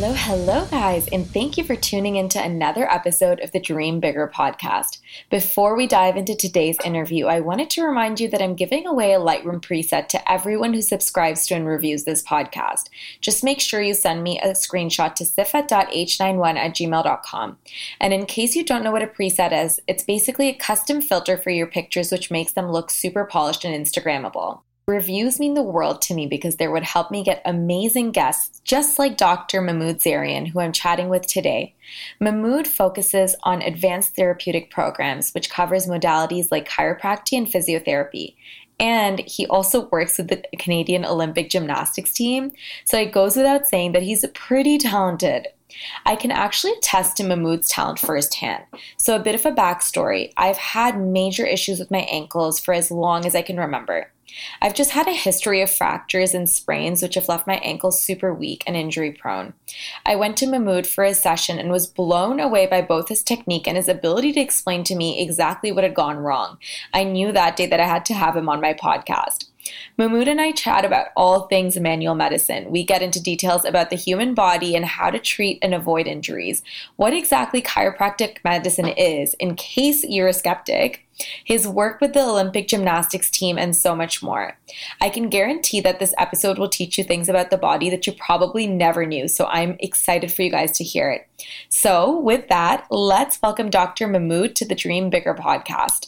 Hello, hello, guys, and thank you for tuning into another episode of the Dream Bigger podcast. Before we dive into today's interview, I wanted to remind you that I'm giving away a Lightroom preset to everyone who subscribes to and reviews this podcast. Just make sure you send me a screenshot to sifat.h91 at gmail.com. And in case you don't know what a preset is, it's basically a custom filter for your pictures which makes them look super polished and Instagrammable. Reviews mean the world to me because they would help me get amazing guests, just like Dr. Mahmoud Zaerian, who I'm chatting with today. Mahmoud focuses on advanced therapeutic programs, which covers modalities like chiropractic and physiotherapy. And he also works with the Canadian Olympic gymnastics team, so it goes without saying that he's pretty talented. I can actually attest to Mahmoud's talent firsthand. So, a bit of a backstory I've had major issues with my ankles for as long as I can remember. I've just had a history of fractures and sprains, which have left my ankles super weak and injury prone. I went to Mahmoud for a session and was blown away by both his technique and his ability to explain to me exactly what had gone wrong. I knew that day that I had to have him on my podcast. Mahmoud and I chat about all things manual medicine. We get into details about the human body and how to treat and avoid injuries, what exactly chiropractic medicine is, in case you're a skeptic, his work with the Olympic gymnastics team, and so much more. I can guarantee that this episode will teach you things about the body that you probably never knew, so I'm excited for you guys to hear it. So, with that, let's welcome Dr. Mahmoud to the Dream Bigger podcast.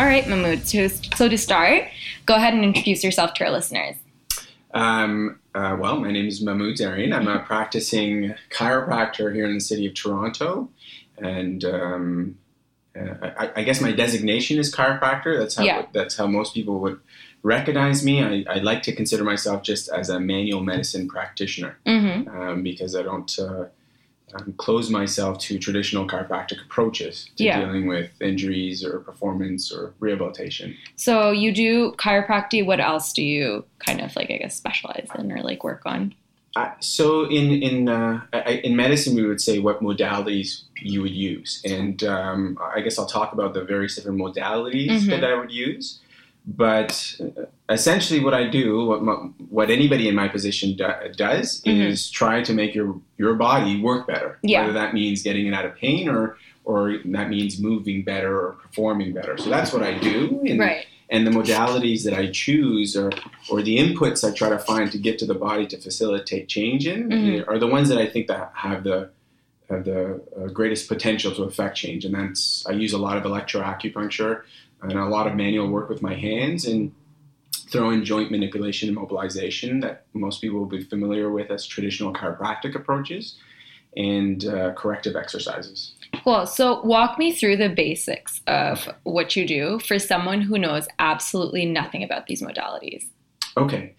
All right, Mahmoud. So, so to start, go ahead and introduce yourself to our listeners. Um, uh, well, my name is Mahmoud Zaerian. I'm a practicing chiropractor here in the city of Toronto, and um, uh, I, I, guess my designation is chiropractor. That's how Yeah. that's how most people would recognize me. I, I like to consider myself just as a manual medicine practitioner Mm-hmm. um, because I don't uh, um, close myself to traditional chiropractic approaches to Yeah. dealing with injuries or performance or rehabilitation. So you do chiropractic. What else do you kind of like, I guess, specialize in or like work on? Uh, so in in uh, I- in medicine, we would say what modalities you would use, and um, I guess I'll talk about the various different modalities Mhm. that I would use. But essentially, what I do, what what anybody in my position do, does, Mhm. is try to make your your body work better. Yeah. Whether that means getting it out of pain or or that means moving better or performing better. So that's what I do. And, Right. and the modalities that I choose or or the inputs I try to find to get to the body to facilitate change in Mhm. are the ones that I think that have the have the uh, greatest potential to affect change. And that's I use a lot of electroacupuncture and a lot of manual work with my hands and throw in joint manipulation and mobilization that most people will be familiar with as traditional chiropractic approaches and uh, corrective exercises. Cool. So walk me through the basics of what you do for someone who knows absolutely nothing about these modalities. Okay.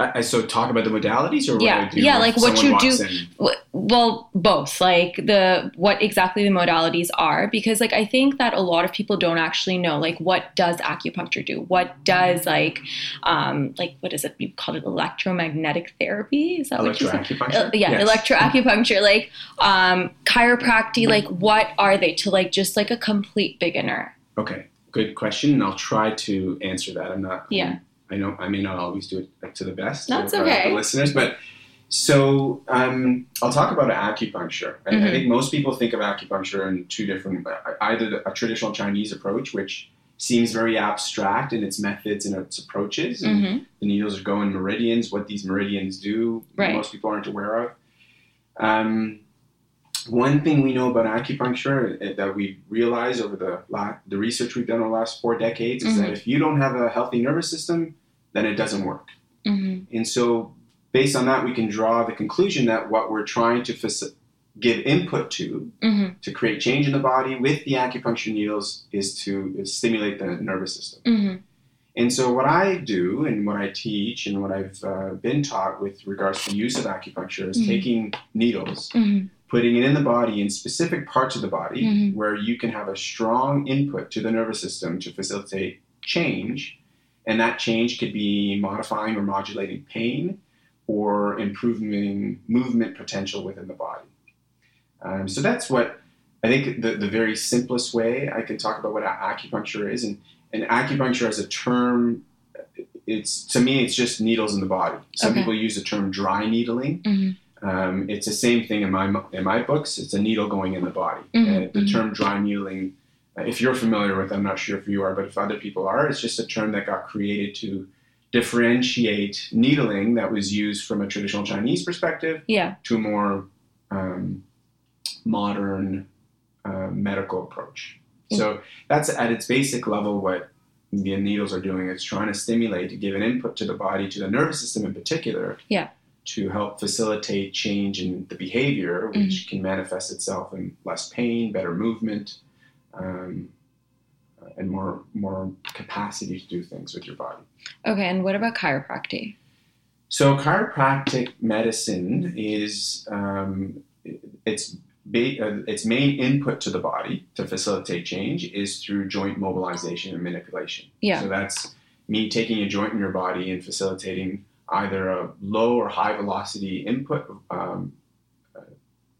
I, so talk about the modalities or what Yeah. Yeah, like what you do-? W- Well, both. Like the what exactly the modalities are, because like I think that a lot of people don't actually know like what does acupuncture do? What does like um like what is it? You call it electromagnetic therapy? Is that what you said? Electroacupuncture? Uh, yeah, Yes. electroacupuncture, like um, chiropractic, like what are they to like just like a complete beginner? Okay, good question, and I'll try to answer that. I'm not. Yeah. I know I may not always do it to the best That's of uh, the listeners. But so um, I'll talk about acupuncture. I, I Mhm. think most people think of acupuncture in two different, either a traditional Chinese approach, which seems very abstract in its methods and its approaches. And Mhm. The needles go in meridians. What these meridians do, Right. most people aren't aware of. Um, one thing we know about acupuncture uh, that we realized over the la- the research we've done over the last four decades is that Mhm. if you don't have a healthy nervous system, then it doesn't work. Mhm. And so, based on that, we can draw the conclusion that what we're trying to faci- give input to Mhm. to create change in the body with the acupuncture needles is to is stimulate the nervous system. Mhm. And so, what I do and what I teach and what I've uh, been taught with regards to the use of acupuncture is Mhm. taking needles, Mhm. Putting it in the body in specific parts of the body Mhm. where you can have a strong input to the nervous system to facilitate change. And that change could be modifying or modulating pain or improving movement potential within the body. Um, so that's what I think the, the very simplest way I can talk about what acupuncture is. And, and acupuncture as a term, it's to me, it's just needles in the body. Some Okay. people use the term dry needling. Mhm. Um, it's the same thing in my in my books. It's a needle going in the body. Mhm, Uh, the mhm. term dry needling, uh, if you're familiar with, I'm not sure if you are, but if other people are, it's just a term that got created to differentiate needling that was used from a traditional Chinese perspective Yeah. to a more um, modern uh, medical approach. So that's at its basic level what the needles are doing. It's trying to stimulate to give an input to the body, to the nervous system in particular, Yeah. To help facilitate change in the behavior, which Mm-hmm. can manifest itself in less pain, better movement, um, and more more capacity to do things with your body. Okay. And what about chiropractic? So chiropractic medicine is um, its ba- uh, its main input to the body to facilitate change is through joint mobilization and manipulation. Yeah. So that's me taking a joint in your body and facilitating either a low or high velocity input um, uh,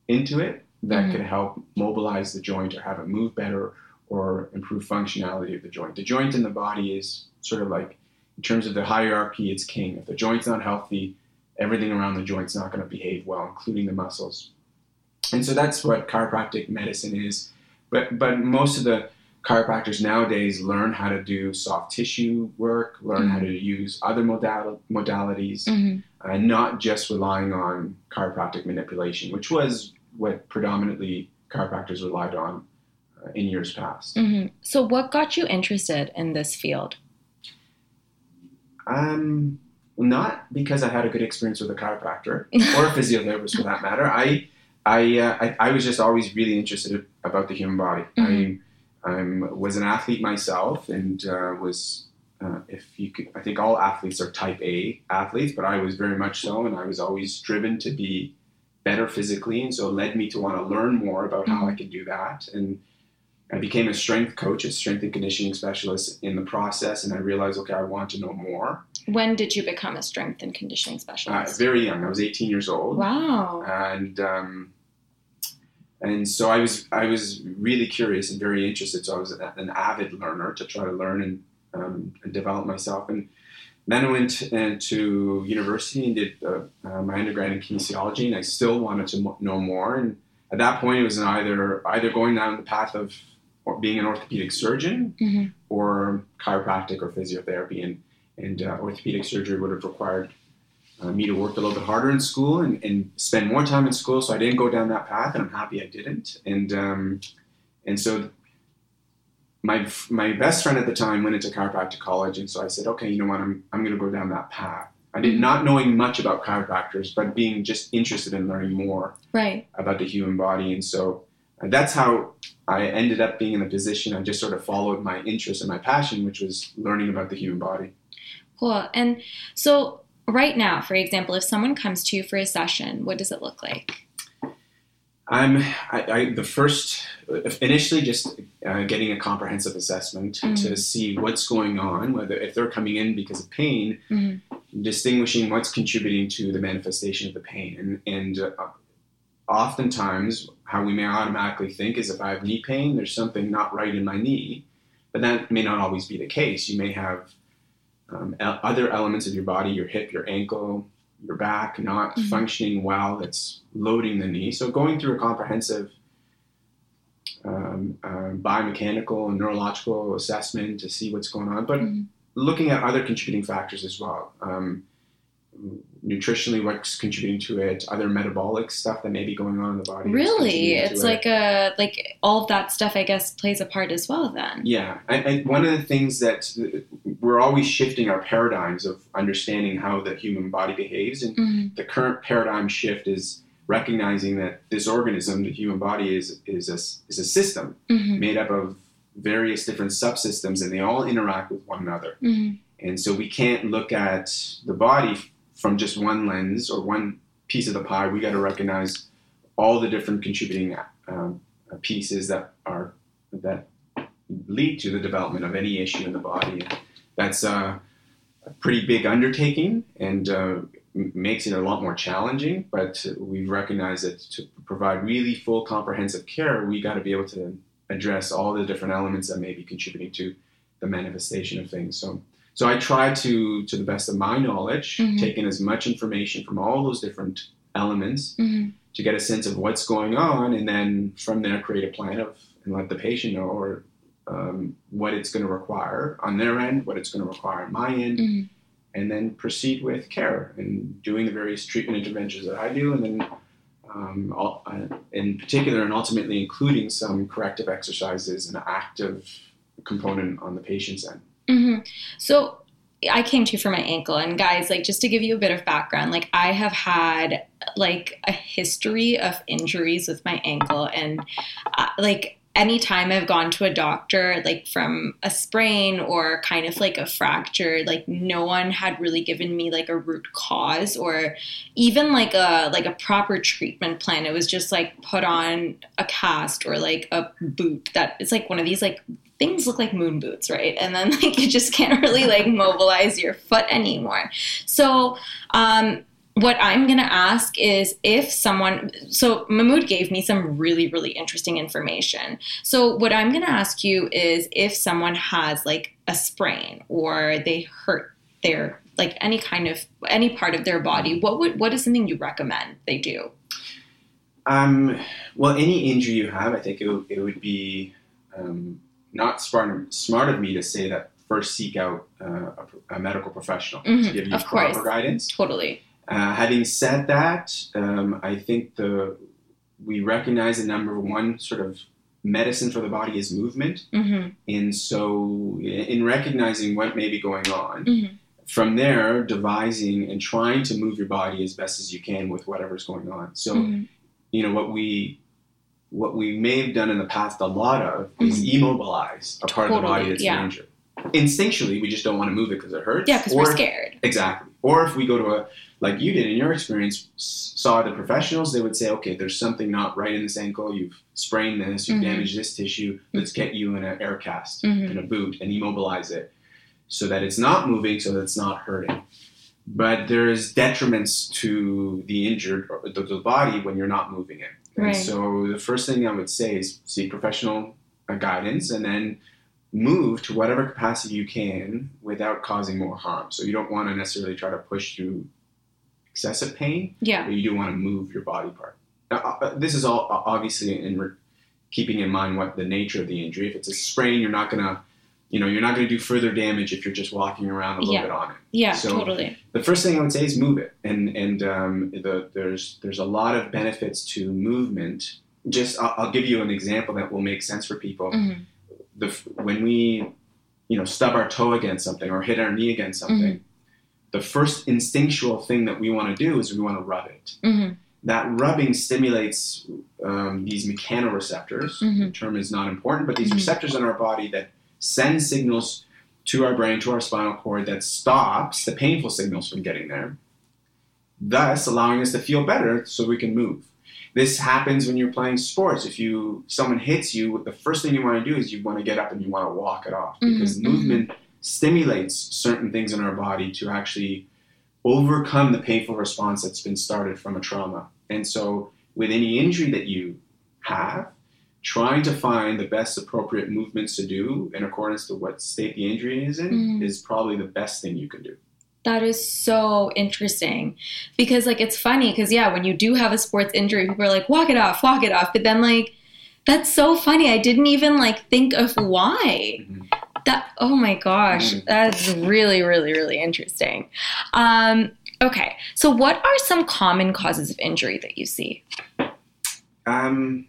into it that Mhm. could help mobilize the joint or have it move better or improve functionality of the joint. The joint in the body is sort of like in terms of the hierarchy, it's king. If the joint's not healthy, everything around the joint's not going to behave well, including the muscles. And so that's what chiropractic medicine is. But but most of the chiropractors nowadays learn how to do soft tissue work, learn how to use other modal- modalities, Mhm. uh, not just relying on chiropractic manipulation, which was what predominantly chiropractors relied on uh, in years past. Mhm. So, what got you interested in this field? Um, not because I had a good experience with a chiropractor or a physiotherapist for that matter. I, I, uh, I, I was just always really interested about the human body. Mhm. I, I was an athlete myself, and uh, was, uh, if you could, I think all athletes are Type A athletes, but I was very much so, and I was always driven to be better physically, and so it led me to want to learn more about how I could do that, and. I became a strength coach, a strength and conditioning specialist in the process, and I realized, okay, I want to know more. When did you become a strength and conditioning specialist? Uh, very young. I was 18 years old, wow. and um, and so I was I was really curious and very interested. So I was an avid learner to try to learn and, um, and develop myself. And then I went into university and did uh, uh, my undergrad in kinesiology, and I still wanted to know more. And at that point, it was either either going down the path of being an orthopedic surgeon Mhm. or chiropractic or physiotherapy. And and uh, orthopedic surgery would have required uh, me to work a little bit harder in school and, and spend more time in school. So I didn't go down that path, and I'm happy I didn't. And um, and so my my best friend at the time went into chiropractic college, and so I said, okay, you know what, I'm I'm going to go down that path. I did not knowing much about chiropractors, but being just interested in learning more Right. about the human body, and so uh, that's how I ended up being in the position. I just sort of followed my interest and my passion, which was learning about the human body. Cool. And so, right now, for example, if someone comes to you for a session, what does it look like? I'm I, I, the first initially just uh, getting a comprehensive assessment to Mhm. see what's going on, whether if they're coming in because of pain, Mhm. distinguishing what's contributing to the manifestation of the pain, and and uh, oftentimes how we may automatically think is if I have knee pain, there's something not right in my knee, but that may not always be the case. You may have um, other elements of your body, your hip, your ankle, your back, not Mhm. functioning well, that's loading the knee. So going through a comprehensive um, uh, biomechanical and neurological assessment to see what's going on, but Mhm. looking at other contributing factors as well. Um, nutritionally, what's contributing to it, other metabolic stuff that may be going on in the body. Really, it's it. like a like all of that stuff. I guess plays a part as well. Then. Yeah, and, and one of the things that we're always shifting our paradigms of understanding how the human body behaves, and Mhm. the current paradigm shift is recognizing that this organism, the human body, is is a is a system Mhm. made up of various different subsystems, and they all interact with one another. Mhm. And so we can't look at the body from just one lens or one piece of the pie. We got to recognize all the different contributing um, pieces that are that lead to the development of any issue in the body. That's uh, a pretty big undertaking and uh, makes it a lot more challenging. But we've recognized that to provide really full, comprehensive care, we got to be able to address all the different elements that may be contributing to the manifestation of things. So. So I try to, to the best of my knowledge, Mhm. take in as much information from all those different elements Mhm. to get a sense of what's going on, and then from there create a plan of and let the patient know or um, what it's going to require on their end, what it's going to require on my end, Mhm. and then proceed with care and doing the various treatment interventions that I do, and then um, all, uh, in particular and ultimately including some corrective exercises and active component on the patient's end. Hmm So I came to you for my ankle, and guys, like just to give you a bit of background, like I have had like a history of injuries with my ankle, and uh, like anytime I've gone to a doctor, like from a sprain or kind of like a fracture, like no one had really given me like a root cause or even like a like a proper treatment plan. It was just like put on a cast or like a boot that it's like one of these like things look like moon boots, right? And then like you just can't really like mobilize your foot anymore. So um what I'm going to ask is if someone, so Mahmoud gave me some really, really interesting information. So, what I'm going to ask you is if someone has like a sprain or they hurt their, like any kind of, any part of their body, what would, what is something you recommend they do? Um, well, any injury you have, I think it, would- it would be um, not smart, smart of me to say that first seek out uh, a, a medical professional to Mhm, give you of proper course. guidance. Totally. Uh, having said that, um, I think the we recognize the number one sort of medicine for the body is movement, hmm and so in recognizing what may be going on, hmm from there devising and trying to move your body as best as you can with whatever's going on. So hmm you know what we what we may have done in the past a lot of is immobilize a part of the body Mm-hmm. That's yeah. injured. Instinctually, we just don't want to move it because it hurts. Yeah, because we're scared. Exactly. Or if we go to a, like you did in your experience, saw the professionals, they would say, okay, there's something not right in this ankle. You've sprained this, you've Mhm. damaged this tissue. Let's get you in an air cast, Mhm. in a boot, and immobilize it so that it's not moving, so that it's not hurting. But there's detriments to the injured or the, the body when you're not moving it. And Right. so the first thing I would say is seek professional uh, guidance and then move to whatever capacity you can without causing more harm. So you don't want to necessarily try to push through excessive pain, Yeah. but you do want to move your body part. Now, uh, this is all uh, obviously in re- keeping in mind what the nature of the injury. If it's a sprain, you're not gonna, you know, you're not gonna do further damage if you're just walking around a little Yeah. bit on it. Yeah, So- totally. The first thing I would say is move it, and and um, the, there's there's a lot of benefits to movement. Just I'll, I'll give you an example that will make sense for people. hmm The when we, you know, stub our toe against something or hit our knee against something, the first instinctual thing that we want to do is we want to rub it. hmm That rubbing stimulates um, these mechanoreceptors. Mhm. The term is not important, but these Mhm. receptors in our body that send signals to our brain, to our spinal cord, that stops the painful signals from getting there, thus allowing us to feel better so we can move. This happens when you're playing sports. If you someone hits you, the first thing you want to do is you want to get up and you want to walk it off because Mhm, movement stimulates certain things in our body to actually overcome the painful response that's been started from a trauma. And so, with any injury that you have, trying to find the best appropriate movements to do in accordance to what state the injury is in Mhm. is probably the best thing you can do. That is so interesting because, like, it's funny because, yeah, when you do have a sports injury, people are like, walk it off, walk it off. But then, like, that's so funny. I didn't even, like, think of why. Mhm. That, oh my gosh, Mhm. that's really, really, really interesting. Um, okay, so what are some common causes of injury that you see? Um,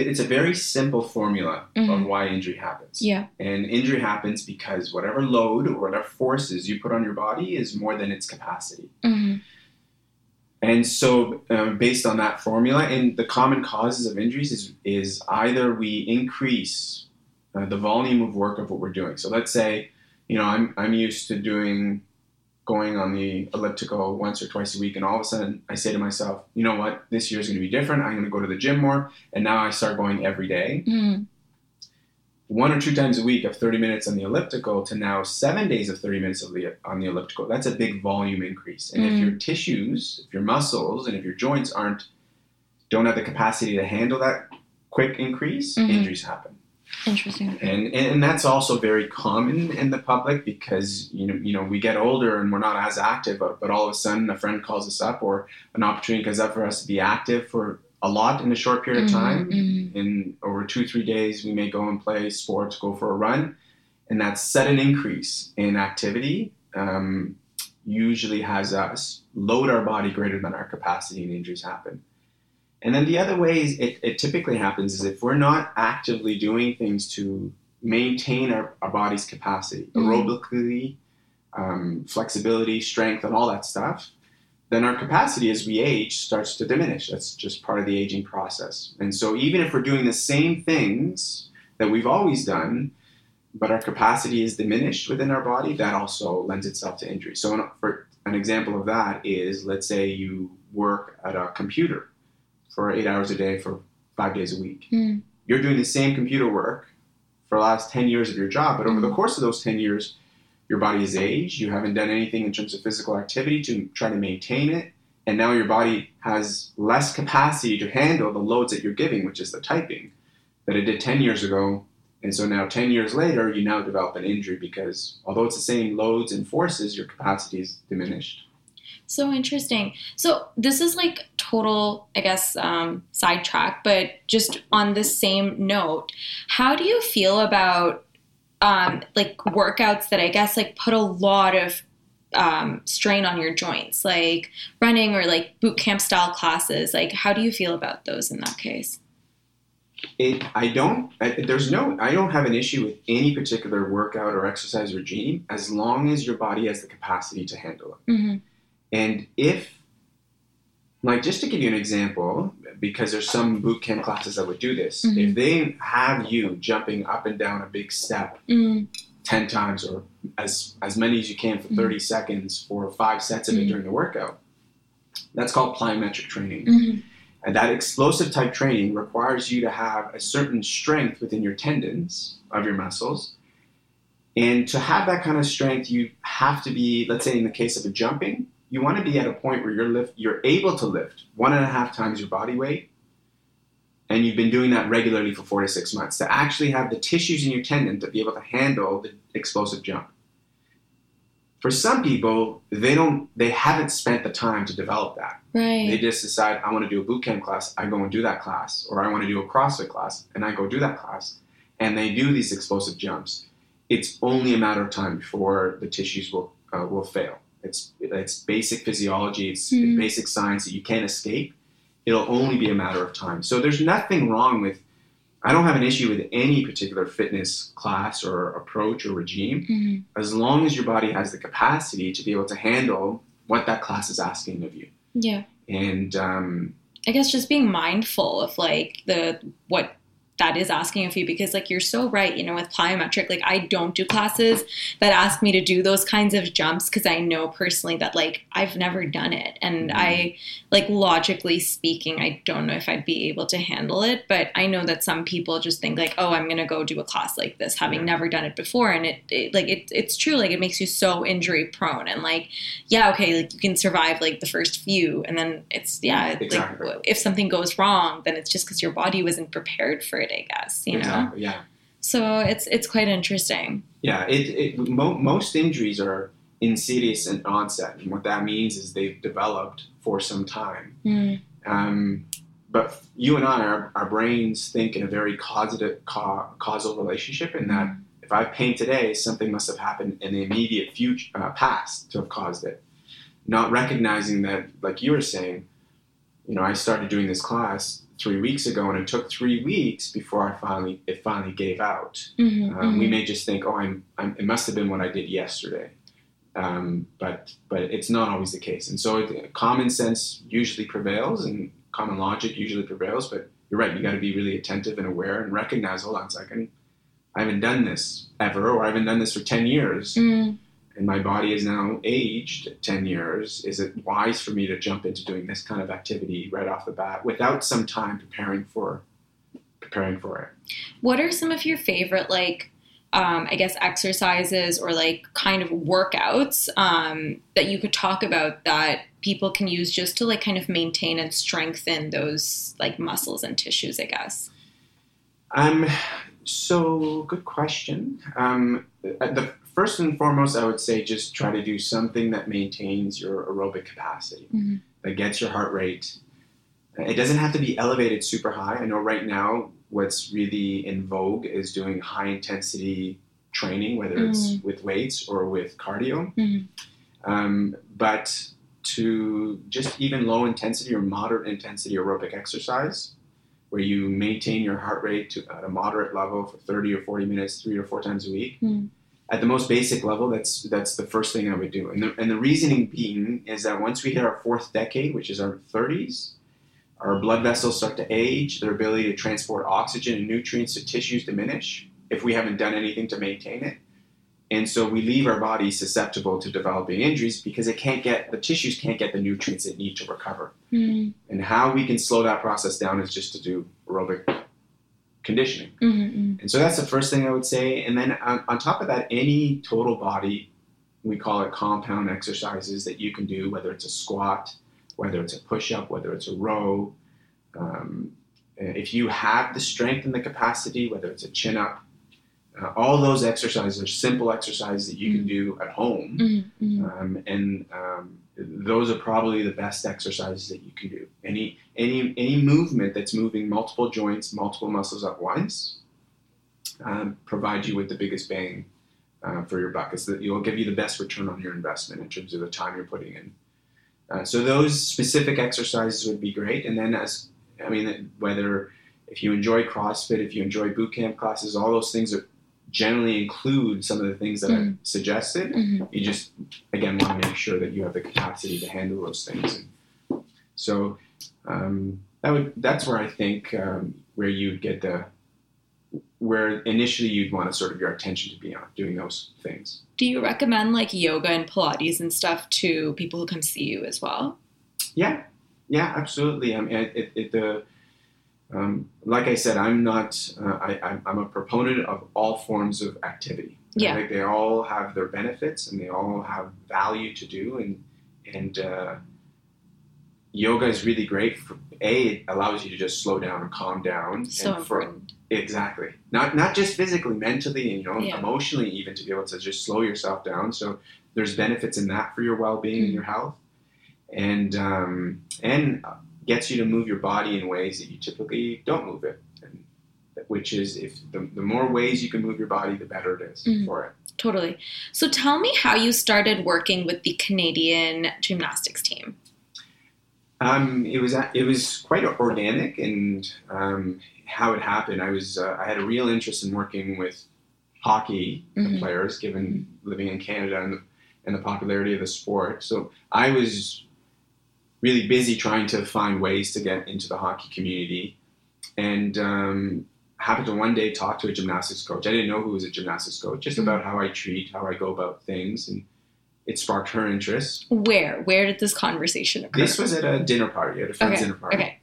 it's a very simple formula of Mhm. why injury happens. Yeah. And injury happens because whatever load or whatever forces you put on your body is more than its capacity. hmm And so, um, based on that formula, and the common causes of injuries is, is either we increase uh, the volume of work of what we're doing. So, let's say, you know, I'm, I'm used to doing going on the elliptical once or twice a week, and all of a sudden I say to myself, you know what, this year is going to be different. I'm going to go to the gym more, and now I start going every day. Hmm one or two times a week of 30 minutes on the elliptical to now seven days of 30 minutes of the, on the elliptical. That's a big volume increase. And if Mm. your tissues if your muscles and if your joints aren't don't have the capacity to handle that quick increase Mhm. injuries happen Interesting. and, and that's also very common in the public because you know you know we get older and we're not as active but, but all of a sudden a friend calls us up or an opportunity comes up for us to be active for a lot in a short period of Mhm, time mhm. in over two three days we may go and play sports go for a run and that sudden increase in activity um, usually has us load our body greater than our capacity and injuries happen and then the other ways it, it typically happens is if we're not actively doing things to maintain our, our body's capacity Mhm. aerobically um, flexibility strength and all that stuff then our capacity as we age starts to diminish. That's just part of the aging process. And so, even if we're doing the same things that we've always done, but our capacity is diminished within our body, that also lends itself to injury. So, an- for an example of that is let's say you work at a computer for eight hours a day for five days a week. Mm. You're doing the same computer work for the last 10 years of your job, but over the Mhm. course of those 10 years, your body has aged, you haven't done anything in terms of physical activity to try to maintain it, and now your body has less capacity to handle the loads that you're giving, which is the typing, that it did 10 years ago. And so now, 10 years later, you now develop an injury because although it's the same loads and forces, your capacity is diminished. So interesting. So this is like total, I guess, um, sidetrack, but just on the same note, how do you feel about um, like workouts that I guess like put a lot of um, strain on your joints, like running or like boot camp style classes? Like, how do you feel about those in that case? It, I don't. I, there's no. I don't have an issue with any particular workout or exercise regime as long as your body has the capacity to handle it. Mm-hmm. And if, like, just to give you an example, because there's some boot camp classes that would do this, Mhm. if they have you jumping up and down a big step Mm-hmm. 10 times or as, as many as you can for 30 seconds for five sets of it Mhm. during the workout, that's called plyometric training. Mm-hmm. And that explosive type training requires you to have a certain strength within your tendons of your muscles. And to have that kind of strength, you have to be, let's say in the case of a jumping, you want to be at a point where you're lift, you're able to lift one and a half times your body weight. And you've been doing that regularly for four to six months to actually have the tissues in your tendon to be able to handle the explosive jump. For some people, they don't they haven't spent the time to develop that. Right. They just decide I want to do a boot camp class, I go and do that class, or I want to do a CrossFit class, and I go do that class, and they do these explosive jumps. It's only a matter of time before the tissues will uh, will fail. It's it's basic physiology, it's Mhm. basic science that you can't escape. It'll only be a matter of time. So there's nothing wrong with. I don't have an issue with any particular fitness class or approach or regime hmm as long as your body has the capacity to be able to handle what that class is asking of you. Yeah. And um, I guess just being mindful of like the what that is asking of you because like you're so right you know with plyometric like i don't do classes that ask me to do those kinds of jumps because i know personally that like i've never done it and Mhm. i like logically speaking i don't know if i'd be able to handle it but i know that some people just think like oh i'm gonna go do a class like this having Yeah. never done it before and it, it like it, it's true like it makes you so injury prone and like yeah okay like you can survive like the first few and then it's yeah Exactly. like if something goes wrong then it's just because your body wasn't prepared for it, I guess, you know? exactly. Yeah. So it's it's quite interesting. Yeah, it, it mo- most injuries are insidious in onset, and what that means is they've developed for some time. Mm. Um, but you and I, our, our brains think in a very causative, ca- causal relationship, in that if I have pain today, something must have happened in the immediate future, uh, past to have caused it. Not recognizing that, like you were saying, you know, I started doing this class three weeks ago, and it took three weeks before I finally it finally gave out. Mhm, Um, We mhm. may just think, oh, I'm, I'm, it must have been what I did yesterday, um, but but it's not always the case. And so it, common sense usually prevails, and common logic usually prevails. But you're right; you got to be really attentive and aware, and recognize, hold on a second, I haven't done this ever, or I haven't done this for ten years, Mm. And my body is now aged ten years. Is it wise for me to jump into doing this kind of activity right off the bat without some time preparing for preparing for it? What are some of your favorite like um, I guess exercises or like kind of workouts um, that you could talk about that people can use just to like kind of maintain and strengthen those like muscles and tissues, I guess. Um, so good question. Um, the first and foremost, I would say just try to do something that maintains your aerobic capacity, Mhm. that gets your heart rate. It doesn't have to be elevated super high. I know right now what's really in vogue is doing high intensity training, whether it's with weights or with cardio. Mhm. Um, but to just even low intensity or moderate intensity aerobic exercise, where you maintain your heart rate to, at a moderate level for 30 or 40 minutes, three or four times a week. Mm. At the most basic level, that's that's the first thing I would do. And the, and the reasoning being is that once we hit our fourth decade, which is our 30s, our blood vessels start to age, their ability to transport oxygen and nutrients to tissues diminish if we haven't done anything to maintain it. And so we leave our body susceptible to developing injuries because it can't get the tissues can't get the nutrients it need to recover. Mm. And how we can slow that process down is just to do aerobic conditioning. Mm-hmm. And so that's the first thing I would say. And then on, on top of that, any total body, we call it compound exercises that you can do, whether it's a squat, whether it's a push up, whether it's a row. Um, if you have the strength and the capacity, whether it's a chin up, uh, all those exercises are simple exercises that you can do at home. Mm-hmm. Um, and um, those are probably the best exercises that you can do. Any any any movement that's moving multiple joints, multiple muscles at once, um, you with the biggest bang uh, for your buck. It's that you'll give you the best return on your investment in terms of the time you're putting in. Uh, so those specific exercises would be great. And then as I mean, whether if you enjoy CrossFit, if you enjoy boot camp classes, all those things are generally include some of the things that I've suggested. Mhm. You just again want to make sure that you have the capacity to handle those things. And so um, that would that's where I think um, where you'd get the where initially you'd want to sort of your attention to be on doing those things. Do you recommend like yoga and Pilates and stuff to people who come see you as well? Yeah, yeah, absolutely. I mean, it, it the um, like I said, I'm not. Uh, I, I'm- I'm a proponent of all forms of activity. Yeah. I think they all have their benefits and they all have value to do, and and uh, yoga is really great. For, a, it allows you to just slow down and calm down. So and for, important. Exactly. Not not just physically, mentally, and you know, Yeah. emotionally, even to be able to just slow yourself down. So there's benefits in that for your well-being Mm. and your health, and um, and gets you to move your body in ways that you typically don't move it. And, which is if the, the more ways you can move your body, the better it is Mm. for it. Totally. So tell me how you started working with the Canadian gymnastics team. Um, it was it was quite organic, and um, how it happened. I was uh, I had a real interest in working with hockey Mhm. players, given living in Canada and the, and the popularity of the sport. So I was really busy trying to find ways to get into the hockey community, and um, happened to one day talk to a gymnastics coach. I didn't know who was a gymnastics coach, just Mhm. about how I treat, how I go about things, and it sparked her interest. Where? Where did this conversation occur? This was at a dinner party, at a friend's okay. dinner party. Okay.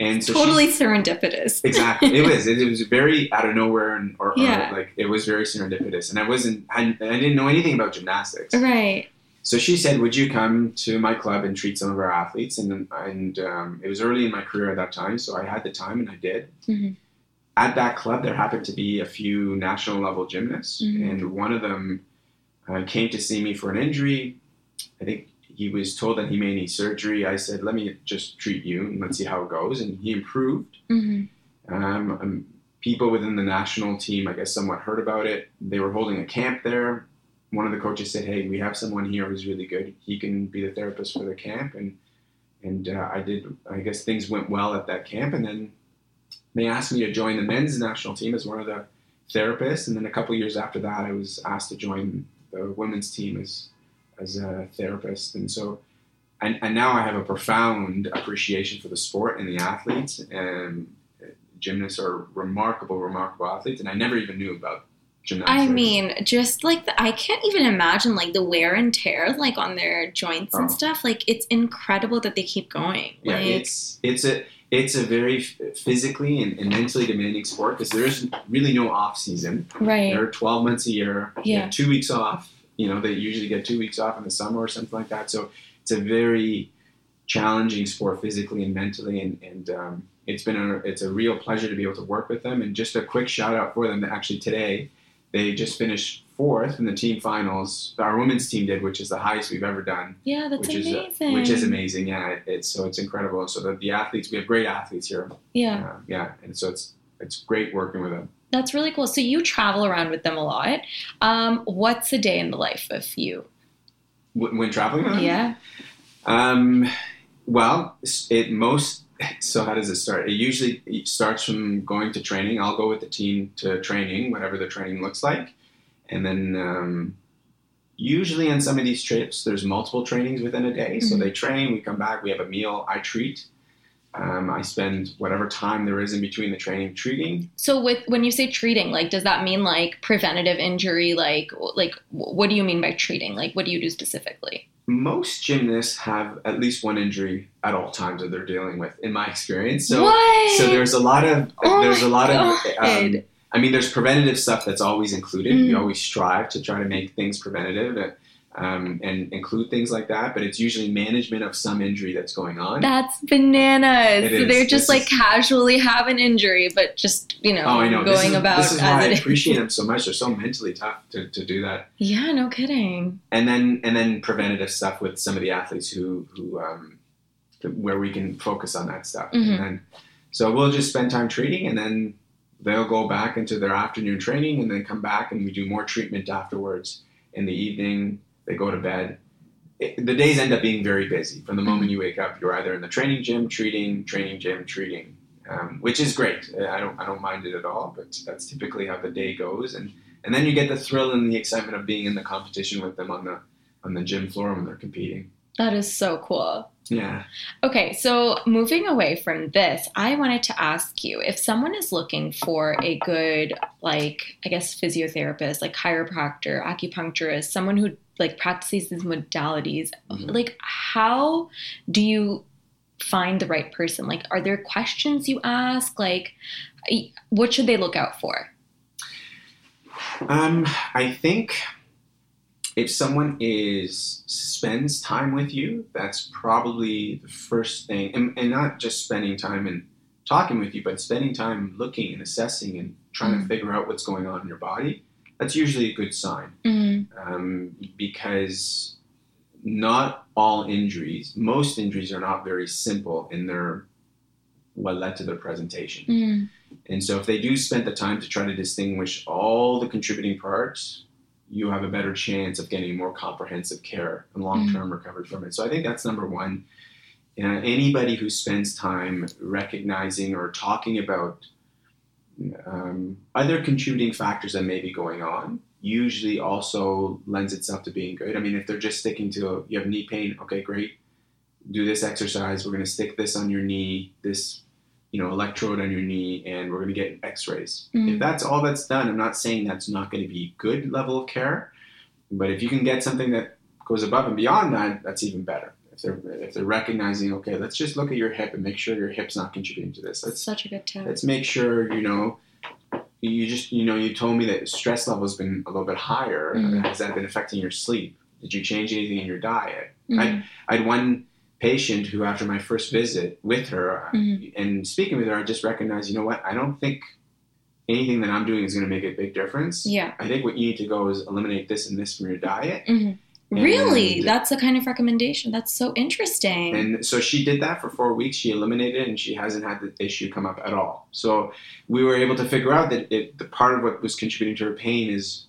And so totally serendipitous. exactly it was it, was very out of nowhere and or, or like it was very serendipitous and I wasn't I, I didn't know anything about gymnastics right. So she said would you come to my club and treat some of our athletes and and um, it was early in my career at that time so I had the time and I did Mhm. at that club, there happened to be a few national level gymnasts, Mhm. and one of them uh, came to see me for an injury. I think he was told that he may need surgery. I said, "Let me just treat you and let's see how it goes." And he improved. Mm-hmm. Um, um, people within the national team, I guess, somewhat heard about it. They were holding a camp there. One of the coaches said, "Hey, we have someone here who's really good. He can be the therapist for the camp." And and uh, I did. I guess things went well at that camp, and then they asked me to join the men's national team as one of the therapists. And then a couple years after that, I was asked to join the women's team as as a therapist. And so, and, and now I have a profound appreciation for the sport and the athletes. And gymnasts are remarkable, remarkable athletes. And I never even knew about gymnastics. I mean, just like the, I can't even imagine like the wear and tear like on their joints and Oh. stuff. Like it's incredible that they keep going. yeah, like, it's it's a it's a very physically and, and mentally demanding sport because there is really no off season. right. There are 12 months a year. Yeah. two weeks off. You know, they usually get two weeks off in the summer or something like that. So it's a very challenging sport physically and mentally. And, and um, it's been a, it's a real pleasure to be able to work with them. And just a quick shout out for them. Actually, today they just finished fourth in the team finals. Our women's team did, which is the highest we've ever done Yeah, that's which is uh, amazing. which is amazing. Yeah, it- it's so it's incredible. So the, the athletes, we have great athletes here. Yeah, Uh, yeah, and so it's it's great working with them. that's really cool. So you travel around with them a lot. Um, what's a day in the life of you? When, when traveling Yeah. Um, well, it most. So how does it start? It usually it starts from going to training. I'll go with the team to training, whatever the training looks like, and then um, usually on some of these trips, there's multiple trainings within a day. So Mhm. they train, we come back, we have a meal, I treat. Um, I spend whatever time there is in between the training treating. So with when you say treating, like, does that mean like preventative injury? Like, like what do you mean by treating? Like, what do you do specifically? Most gymnasts have at least one injury at all times that they're dealing with, in my experience. So, what? so there's a lot of Oh there's a lot of um, God. I mean, there's preventative stuff that's always included. Mm. We always strive to try to make things preventative um, and include things like that. But it's usually management of some injury that's going on. That's bananas. So they're just This like is- casually have an injury, but just you know, oh, I know. going this is, about this is as why I it is. appreciate them so much. They're so mentally tough to, to do that. Yeah, no kidding. And then and then preventative stuff with some of the athletes who who um, where we can focus on that stuff. Mhm. And then so we'll just spend time treating, and then they'll go back into their afternoon training, and then come back and we do more treatment afterwards. In the evening, they go to bed. It, the days end up being very busy. From the moment you wake up, you're either in the training gym, treating, training gym, treating, um, which is great. I don't I don't mind it at all. But that's typically how the day goes, and and then you get the thrill and the excitement of being in the competition with them on the on the gym floor when they're competing. That is so cool. Yeah. Okay, so moving away from this, I wanted to ask you if someone is looking for a good, like, I guess, physiotherapist, like chiropractor, acupuncturist, someone who like practices these modalities, Mhm. like, how do you find the right person? Like, are there questions you ask? Like, what should they look out for? Um, I think if someone is spends time with you, that's probably the first thing, and, and not just spending time and talking with you, but spending time looking and assessing and trying to Mhm. figure out what's going on in your body. That's usually a good sign Mm-hmm. um, because not all injuries, most injuries are not very simple in their what led to their presentation. Mm-hmm. And so if they do spend the time to try to distinguish all the contributing parts, you have a better chance of getting more comprehensive care and long-term recovery from it. So I think that's number one. Uh, anybody who spends time recognizing or talking about um, other contributing factors that may be going on usually also lends itself to being good. I mean, if they're just sticking to you have knee pain, okay, great. Do this exercise. We're going to stick this on your knee, this you know electrode on your knee, and we're going to get X-rays. Mhm. If that's all that's done, I'm not saying that's not going to be good level of care, but if you can get something that goes above and beyond that, that's even better. If they're if they're recognizing, okay, let's just look at your hip and make sure your hip's not contributing to this. Let's Such a good tip. let's make sure you know you just you know you told me that stress level has been a little bit higher Mhm. has that been affecting your sleep did you change anything in your diet Mhm. i had one patient who after my first visit with her Mhm. and speaking with her i just recognized you know what i don't think anything that I'm doing is going to make a big difference. Yeah. I think what you need to go is eliminate this and this from your diet. Mhm. Really? And- That's the kind of recommendation. That's so interesting. And so she did that for four weeks. She eliminated it, and she hasn't had the issue come up at all. So we were able to figure out that it, the part of what was contributing to her pain is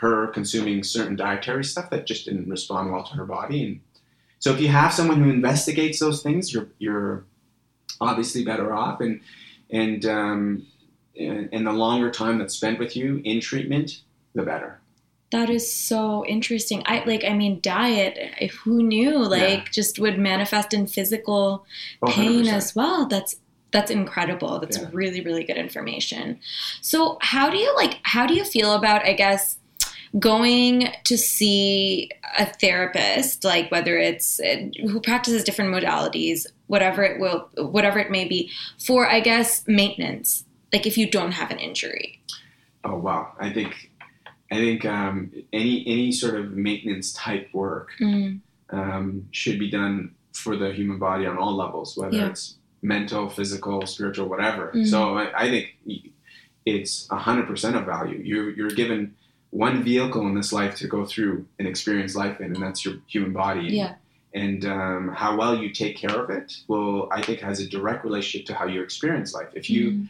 her consuming certain dietary stuff that just didn't respond well to her body. And so if you have someone who investigates those things, you're you're obviously better off. And and um, and, and the longer time that's spent with you in treatment, the better. That is so interesting. I like I mean diet, eh, who knew like just would manifest in physical Oh, pain 100%. as well. That's that's incredible. That's Yeah. really really good information. So, how do you like how do you feel about I guess going to see a therapist like whether it's uh, who practices different modalities, whatever it will whatever it may be for I guess maintenance. Like if you don't have an injury. Oh wow! I think I think um, any any sort of maintenance type work Mm, um, should be done for the human body on all levels, whether Yeah. it's mental, physical, spiritual, whatever. Mhm. So I, I think it's hundred percent of value. You're you're given one vehicle in this life to go through and experience life in, and that's your human body. Yeah. And um, how well you take care of it will, I think, has a direct relationship to how you experience life. If you Mm.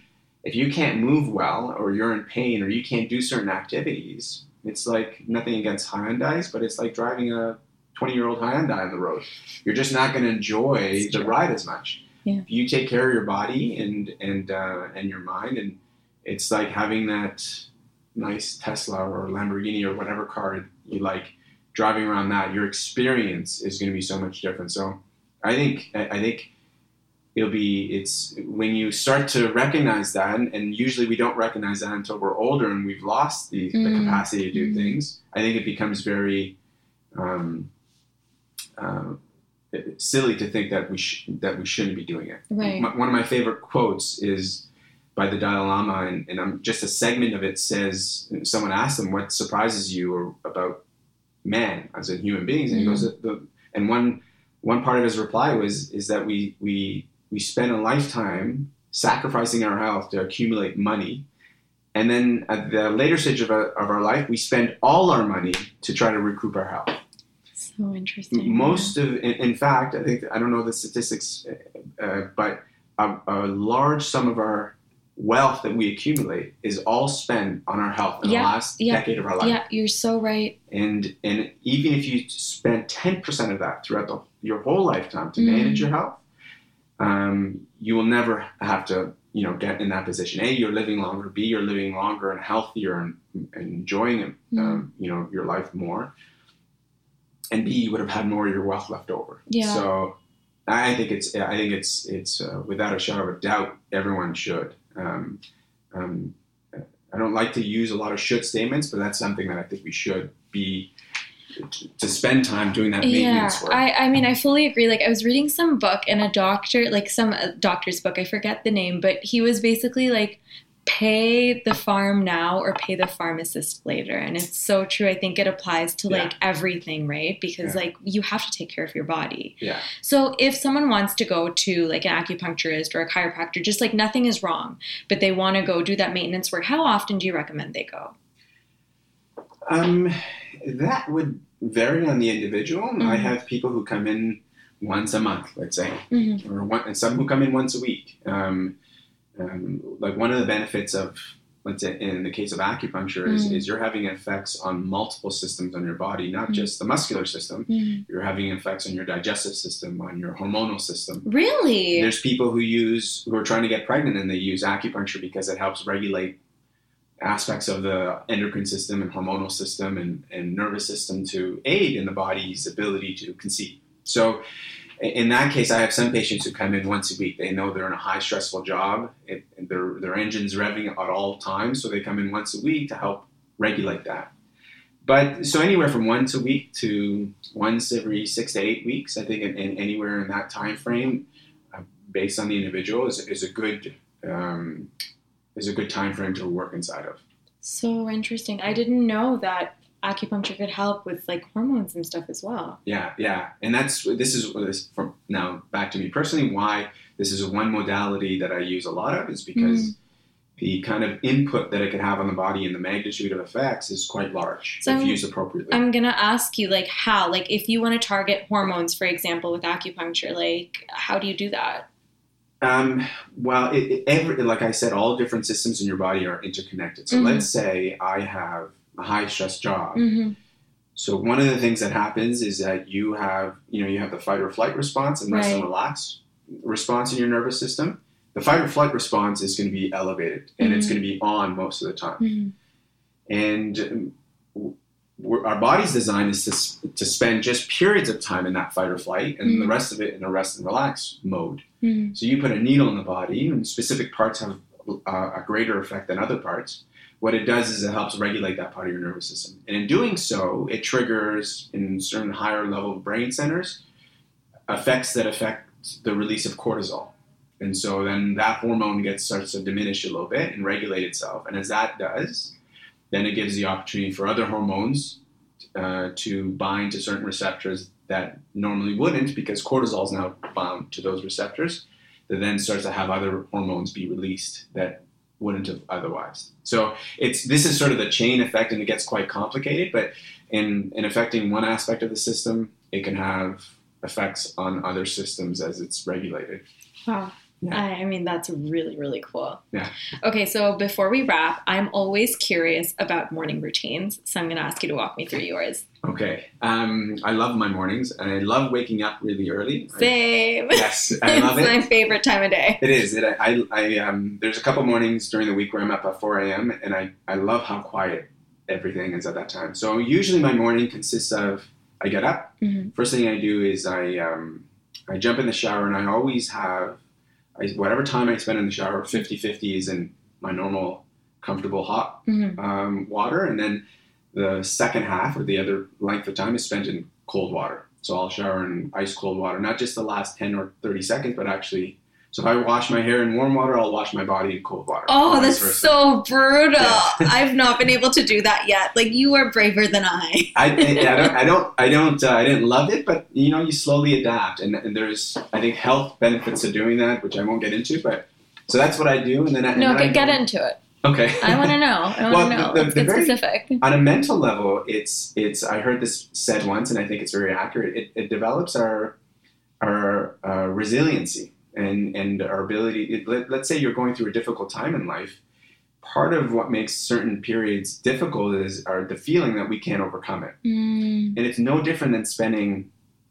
If you can't move well or you're in pain or you can't do certain activities, it's like nothing against Hyundais, but it's like driving a 20 year old Hyundai on the road. You're just not going to enjoy the ride as much. Yeah. If you take care of your body and and uh, and your mind, and it's like having that nice Tesla or Lamborghini or whatever car you like, driving around that, your experience is going to be so much different. So I think I I think it'll be it's when you start to recognize that and, usually we don't recognize that until we're older and we've lost the, the Mm. capacity to do Mm. things i think it becomes very um, uh, silly to think that we sh- that we shouldn't be doing it Right. M- one of my favorite quotes is by the Dalai Lama, and, and I'm, just a segment of it says, someone asked him, what surprises you or, about man as in human beings? And he goes, the, and one, one part of his reply was, is that we, we, we spend a lifetime sacrificing our health to accumulate money. And then at the later stage of, our- of our life, we spend all our money to try to recoup our health. So interesting. Most of, in, in fact, I think I don't know the statistics, uh, uh, but a, a large sum of our wealth that we accumulate is all spent on our health in Yeah, the last yeah, decade of our life. Yeah, you're so right. And and even if you spend ten percent of that throughout the, your whole lifetime to Mm. manage your health, um, you will never have to you know get in that position. A, you're living longer. B, you're living longer and healthier and, and enjoying Mm. um, you know your life more. And B, you would have had more of your wealth left over. Yeah. So I think it's I think it's it's uh, without a shadow of a doubt everyone should. Um, um, I don't like to use a lot of should statements, but that's something that I think we should be to spend time doing that Yeah, maintenance work. I, I mean, I fully agree. Like, I was reading some book, and a doctor, like some uh, doctor's book, I forget the name, but he was basically like, pay the farm now or pay the pharmacist later. And it's so true. I think it applies to like everything, right? Because Yeah. like you have to take care of your body. yeah, So if someone wants to go to like an acupuncturist or a chiropractor, just like nothing is wrong, but they want to go do that maintenance work, how often do you recommend they go? um, that would vary on the individual. I Mhm. have people who come in once a month, let's say, Mm-hmm. or one, and some who come in once a week. Um, um, like one of the benefits of, let's say, in the case of acupuncture, is, Mm. is you're having effects on multiple systems on your body, not Mm. just the muscular system. Mm-hmm. You're having effects on your digestive system, on your hormonal system. Really? There's people who use who are trying to get pregnant and they use acupuncture because it helps regulate aspects of the endocrine system and hormonal system and, and nervous system to aid in the body's ability to conceive. So in that case, I have some patients who come in once a week. They know they're in a high stressful job. It, their, their engine's revving at all times, so they come in once a week to help regulate that. But so anywhere from once a week to once every six to eight weeks, I think, in, in anywhere in that time frame, uh, based on the individual, is, is a good um, is a good time frame to work inside of. So interesting. I didn't know that acupuncture could help with like hormones and stuff as well. Yeah, yeah, and that's this is this from now back to me personally. Why this is one modality that I use a lot of is because mm. the kind of input that it can have on the body and the magnitude of effects is quite large So if I'm- used appropriately. I'm gonna ask you, like, how? Like, if you want to target hormones, for example, with acupuncture, like, how do you do that? Um, well, it, it, every, like I said, all different systems in your body are interconnected. So Mhm. let's say I have a high stress job. Mm-hmm. So one of the things that happens is that you have, you know, you have the fight or flight response and rest and Right. relax response in your nervous system. The fight or flight response is going to be elevated and it's Mhm. going to be on most of the time. Mm-hmm. And our body's design is to, to spend just periods of time in that fight or flight and the Mhm. rest of it in a rest and relax mode. Mm-hmm. So you put a needle in the body, and specific parts have uh, a greater effect than other parts. What it does is it helps regulate that part of your nervous system, and in doing so, it triggers in certain higher level brain centers effects that affect the release of cortisol. And so then that hormone gets starts to diminish a little bit and regulate itself. And as that does, then it gives the opportunity for other hormones uh, to bind to certain receptors that normally wouldn't because cortisol is now bound to those receptors that then starts to have other hormones be released that wouldn't have otherwise. So it's this is sort of the chain effect and it gets quite complicated, but in, in affecting one aspect of the system, it can have effects on other systems as it's regulated. Wow. Yeah. I, I mean, that's really, really cool. Yeah. Okay, so before we wrap, I'm always curious about morning routines. So I'm going to ask you to walk me through yours. Okay. Um, I love my mornings and I love waking up really early. I- Same. yes, I love it's it. my favorite time of day. It is. It, I, I, um, there's a couple mornings during the week where I'm up at 4 a.m. and I, I love how quiet everything is at that time. So usually my morning consists of I get up. Mhm. First thing I do is I, um, I jump in the shower and I always have I, whatever time I spend in the shower, 50 50 is in my normal, comfortable hot Mhm. um, water. And then the second half or the other length of time is spent in cold water. So I'll shower in ice cold water, not just the last 10 or 30 seconds, but actually. So if I wash my hair in warm water, I'll wash my body in cold water. Oh, that's versa. so brutal. Yeah. I've not been able to do that yet. Like, you are braver than I. I, I, I don't, I don't, I don't, uh, I didn't love it, but you know, you slowly adapt, and, and there's, I think, health benefits to doing that, which I won't get into, but so that's what I do, and then I, and No, then I get, get into it. Okay, I want to know. I want to Well, know. the- Let's the get very- specific. on a mental level, it's it's. I heard this said once, and I think it's very accurate. It, it develops our our uh, resiliency and and our ability. It, let, let's say you're going through a difficult time in life. Part of what makes certain periods difficult is are the feeling that we can't overcome it, Mm, and it's no different than spending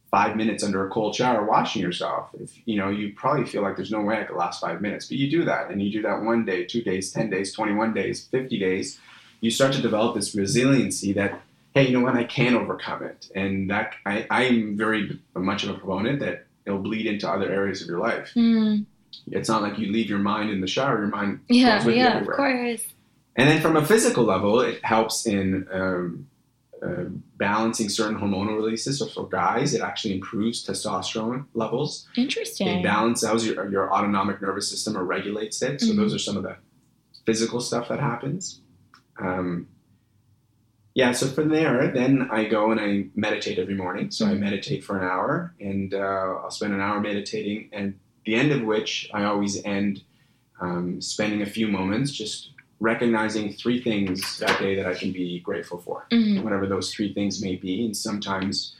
five minutes under a cold shower washing yourself. If you know, you probably feel like there's no way I could last five minutes, but you do that, and you do that one day, two days, ten days, twenty-one days, fifty days. You start to develop this resiliency that, hey, you know what, I can overcome it, and that I, I'm very much of a proponent that it'll bleed into other areas of your life. mm. It's not like you leave your mind in the shower; your mind Yeah, goes with you yeah, of course. And then from a physical level, it helps in um, uh, balancing certain hormonal releases. So for guys, it actually improves testosterone levels. Interesting. It balances your, your autonomic nervous system or regulates it. So Mhm. those are some of the physical stuff that happens. Um, yeah, so from there, then I go and I meditate every morning. So I Mhm. meditate for an hour, and uh, I'll spend an hour meditating, and the end of which I always end um, spending a few moments just recognizing three things that day that I can be grateful for, Mhm. whatever those three things may be. And sometimes